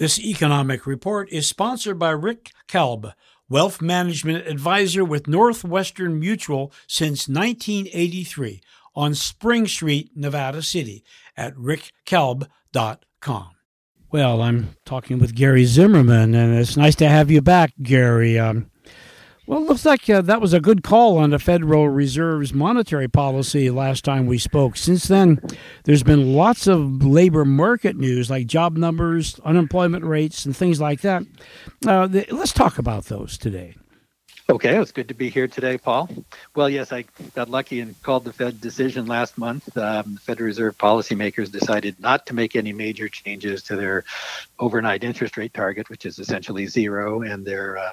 This economic report is sponsored by Rick Kalb, wealth management advisor with Northwestern Mutual since 1983 on Spring Street, Nevada City at rickkalb.com. Well, I'm talking with Gary Zimmerman, and it's nice to have you back, Gary. Um, well, it looks like uh, that was a good call on the Federal Reserve's monetary policy last time we spoke. Since then, there's been lots of labor market news like job numbers, unemployment rates, and things like that. Uh, let's talk about those today. Okay, it's good to be here today, Paul. Well, yes, I got lucky and called the Fed decision last month. Um, the Federal Reserve policymakers decided not to make any major changes to their overnight interest rate target, which is essentially zero, and their uh,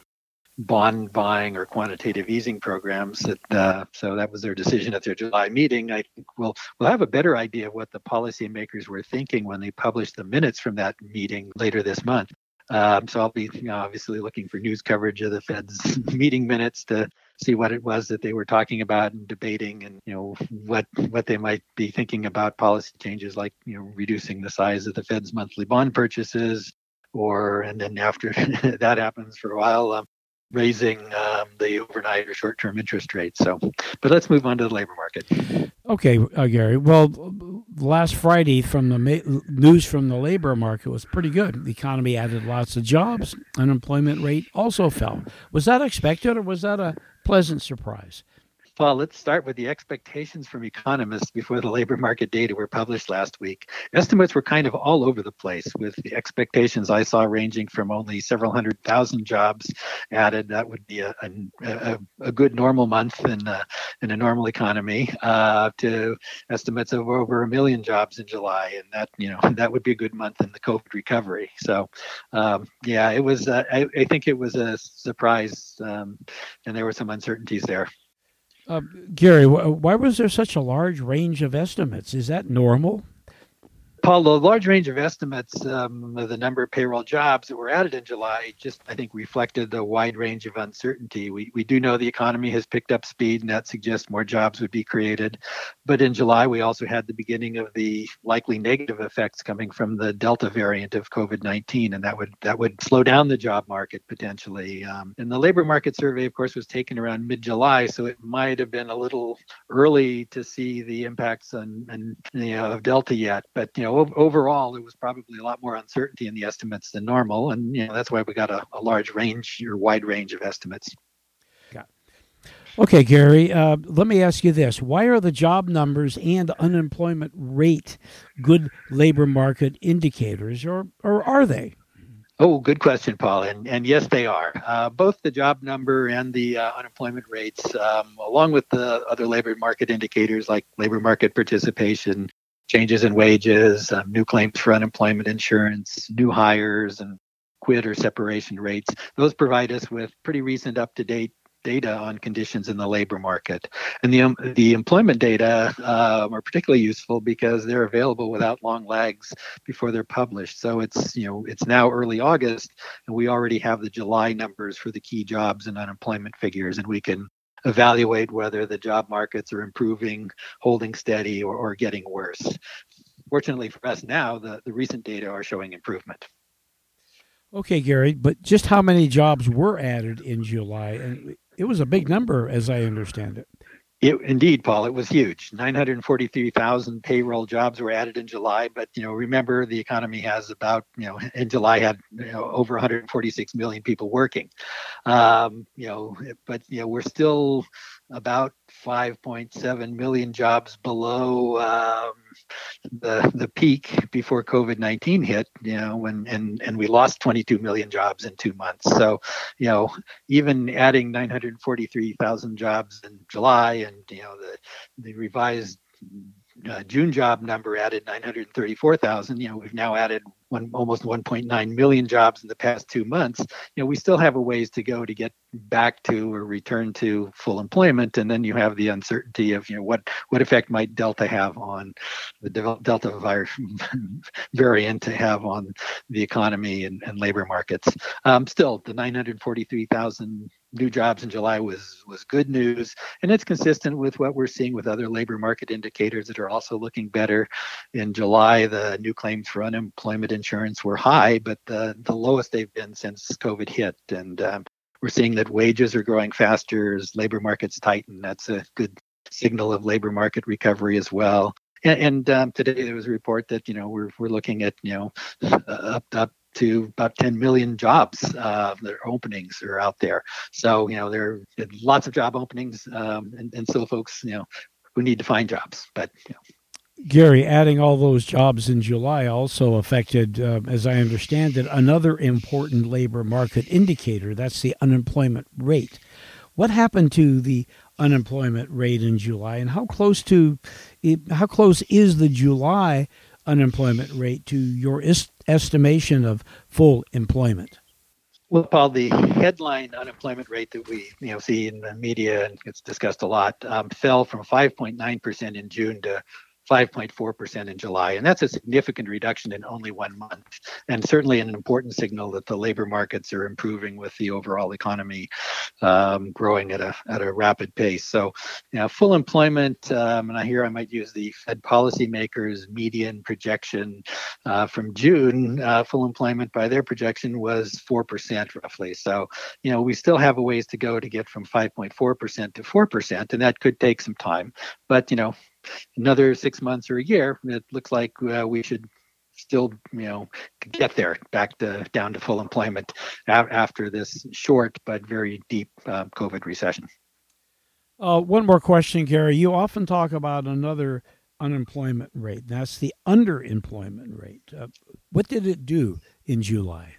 bond buying or quantitative easing programs. That, uh, so that was their decision at their July meeting. I think we'll we'll have a better idea of what the policymakers were thinking when they published the minutes from that meeting later this month. Um, so I'll be you know, obviously looking for news coverage of the Fed's meeting minutes to see what it was that they were talking about and debating, and you know what what they might be thinking about policy changes like you know reducing the size of the Fed's monthly bond purchases, or and then after that happens for a while, um, raising um, the overnight or short-term interest rates. So, but let's move on to the labor market. Okay, uh, Gary. Well, last Friday from the ma- news from the labor market was pretty good. The economy added lots of jobs. Unemployment rate also fell. Was that expected, or was that a pleasant surprise? Paul, let's start with the expectations from economists before the labor market data were published last week. Estimates were kind of all over the place, with the expectations I saw ranging from only several hundred thousand jobs added. That would be a, a, a good normal month in a, in a normal economy, uh, to estimates of over a million jobs in July, and that you know that would be a good month in the COVID recovery. So, um, yeah, it was. Uh, I, I, think it was a surprise, um, and there were some uncertainties there. Uh, Gary, why was there such a large range of estimates? Is that normal? Paul, the large range of estimates um, of the number of payroll jobs that were added in July just, I think, reflected the wide range of uncertainty. We, we do know the economy has picked up speed, and that suggests more jobs would be created. But in July, we also had the beginning of the likely negative effects coming from the Delta variant of COVID-19, and that would that would slow down the job market potentially. Um, and the labor market survey, of course, was taken around mid-July, so it might have been a little early to see the impacts on, on you know, of Delta yet. But you know overall, there was probably a lot more uncertainty in the estimates than normal, and you know that's why we got a, a large range or wide range of estimates. Okay, Gary, uh, let me ask you this. Why are the job numbers and unemployment rate good labor market indicators, or, or are they? Oh, good question, Paul. And, and yes, they are. Uh, both the job number and the uh, unemployment rates, um, along with the other labor market indicators like labor market participation, changes in wages, um, new claims for unemployment insurance, new hires, and quit or separation rates. Those provide us with pretty recent, up to date data on conditions in the labor market. And the, um, the employment data uh, are particularly useful because they're available without long lags before they're published. So it's, you know, it's now early August and we already have the July numbers for the key jobs and unemployment figures and we can evaluate whether the job markets are improving, holding steady, or, or getting worse. Fortunately for us now, the, the recent data are showing improvement. Okay, Gary, but just how many jobs were added in July? And it was a big number, as I understand it. It, indeed, Paul, it was huge. 943,000 payroll jobs were added in July, but you know, remember the economy has about you know in July had you know, over 146 million people working. Um, you know, but you know we're still about 5.7 million jobs below um, the the peak before COVID-19 hit. You know, when and and we lost 22 million jobs in two months. So, you know, even adding 943,000 jobs in July, and you know the the revised uh, June job number added 934,000. You know, we've now added one, almost 1.9 million jobs in the past two months. You know, we still have a ways to go to get back to or return to full employment. And then you have the uncertainty of, you know, what what effect might Delta have on the Delta virus variant to have on the economy and, and labor markets. Um, still, the 943,000 new jobs in July was was good news, and it's consistent with what we're seeing with other labor market indicators that are also looking better. In July, the new claims for unemployment insurance were high, but the, the lowest they've been since COVID hit. And um, we're seeing that wages are growing faster as labor markets tighten. That's a good signal of labor market recovery as well. And, and um, today there was a report that you know we're we're looking at you know up up to about 10 million jobs uh, their openings are out there. So you know there are lots of job openings, um, and, and still folks you know who need to find jobs. But you know, Gary, adding all those jobs in July also affected, uh, as I understand it, another important labor market indicator. That's the unemployment rate. What happened to the unemployment rate in July, and how close to, how close is the July unemployment rate to your estimation of full employment? Well, Paul, the headline unemployment rate that we you know see in the media and it's discussed a lot um, fell from 5.9% in June to 5.4% in July. And that's a significant reduction in only one month, and certainly an important signal that the labor markets are improving with the overall economy um, growing at a, at a rapid pace. So, you know, full employment, um, and I hear I might use the Fed policymakers' median projection uh, from June, uh, full employment by their projection was 4% roughly. So, you know, we still have a ways to go to get from 5.4% to 4%, and that could take some time. But, you know, another six months or a year, it looks like uh, we should still, you know, get there back to down to full employment after this short but very deep uh, COVID recession. Uh, one more question, Gary. You often talk about another unemployment rate. That's the underemployment rate. Uh, what did it do in July?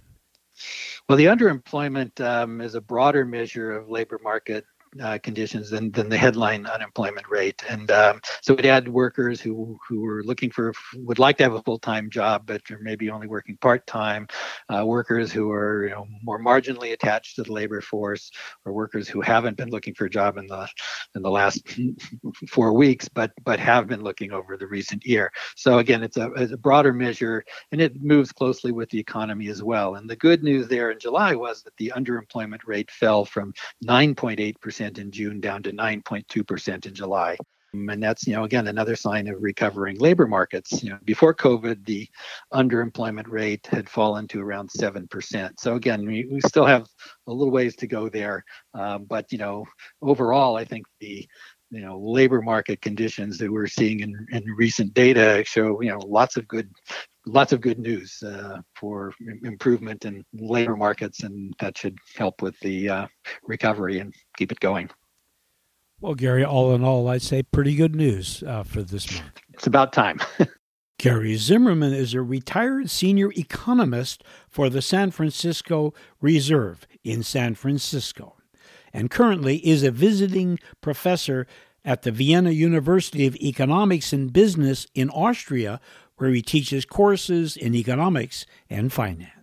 Well, the underemployment um, is a broader measure of labor market uh, conditions than, than the headline unemployment rate. And um, so it had workers who who were looking for would like to have a full time job, but are maybe only working part time. Uh, workers who are you know more marginally attached to the labor force, or workers who haven't been looking for a job in the in the last four weeks, but but have been looking over the recent year. So again, it's a, it's a broader measure, and it moves closely with the economy as well. And the good news there in July was that the underemployment rate fell from 9.8 percent percent in June down to 9.2% in July. And that's, you know, again, another sign of recovering labor markets. You know, before COVID, the underemployment rate had fallen to around 7%. So again, we, we still have a little ways to go there. Um, but, you know, overall, I think the you know labor market conditions that we're seeing in, in recent data show you know lots of good lots of good news uh, for improvement in labor markets, and that should help with the uh, recovery and keep it going. Well, Gary, all in all, I'd say pretty good news uh, for this month. It's about time. Gary Zimmerman is a retired senior economist for the San Francisco Reserve in San Francisco and currently is a visiting professor at the Vienna University of Economics and Business in Austria where he teaches courses in economics and finance.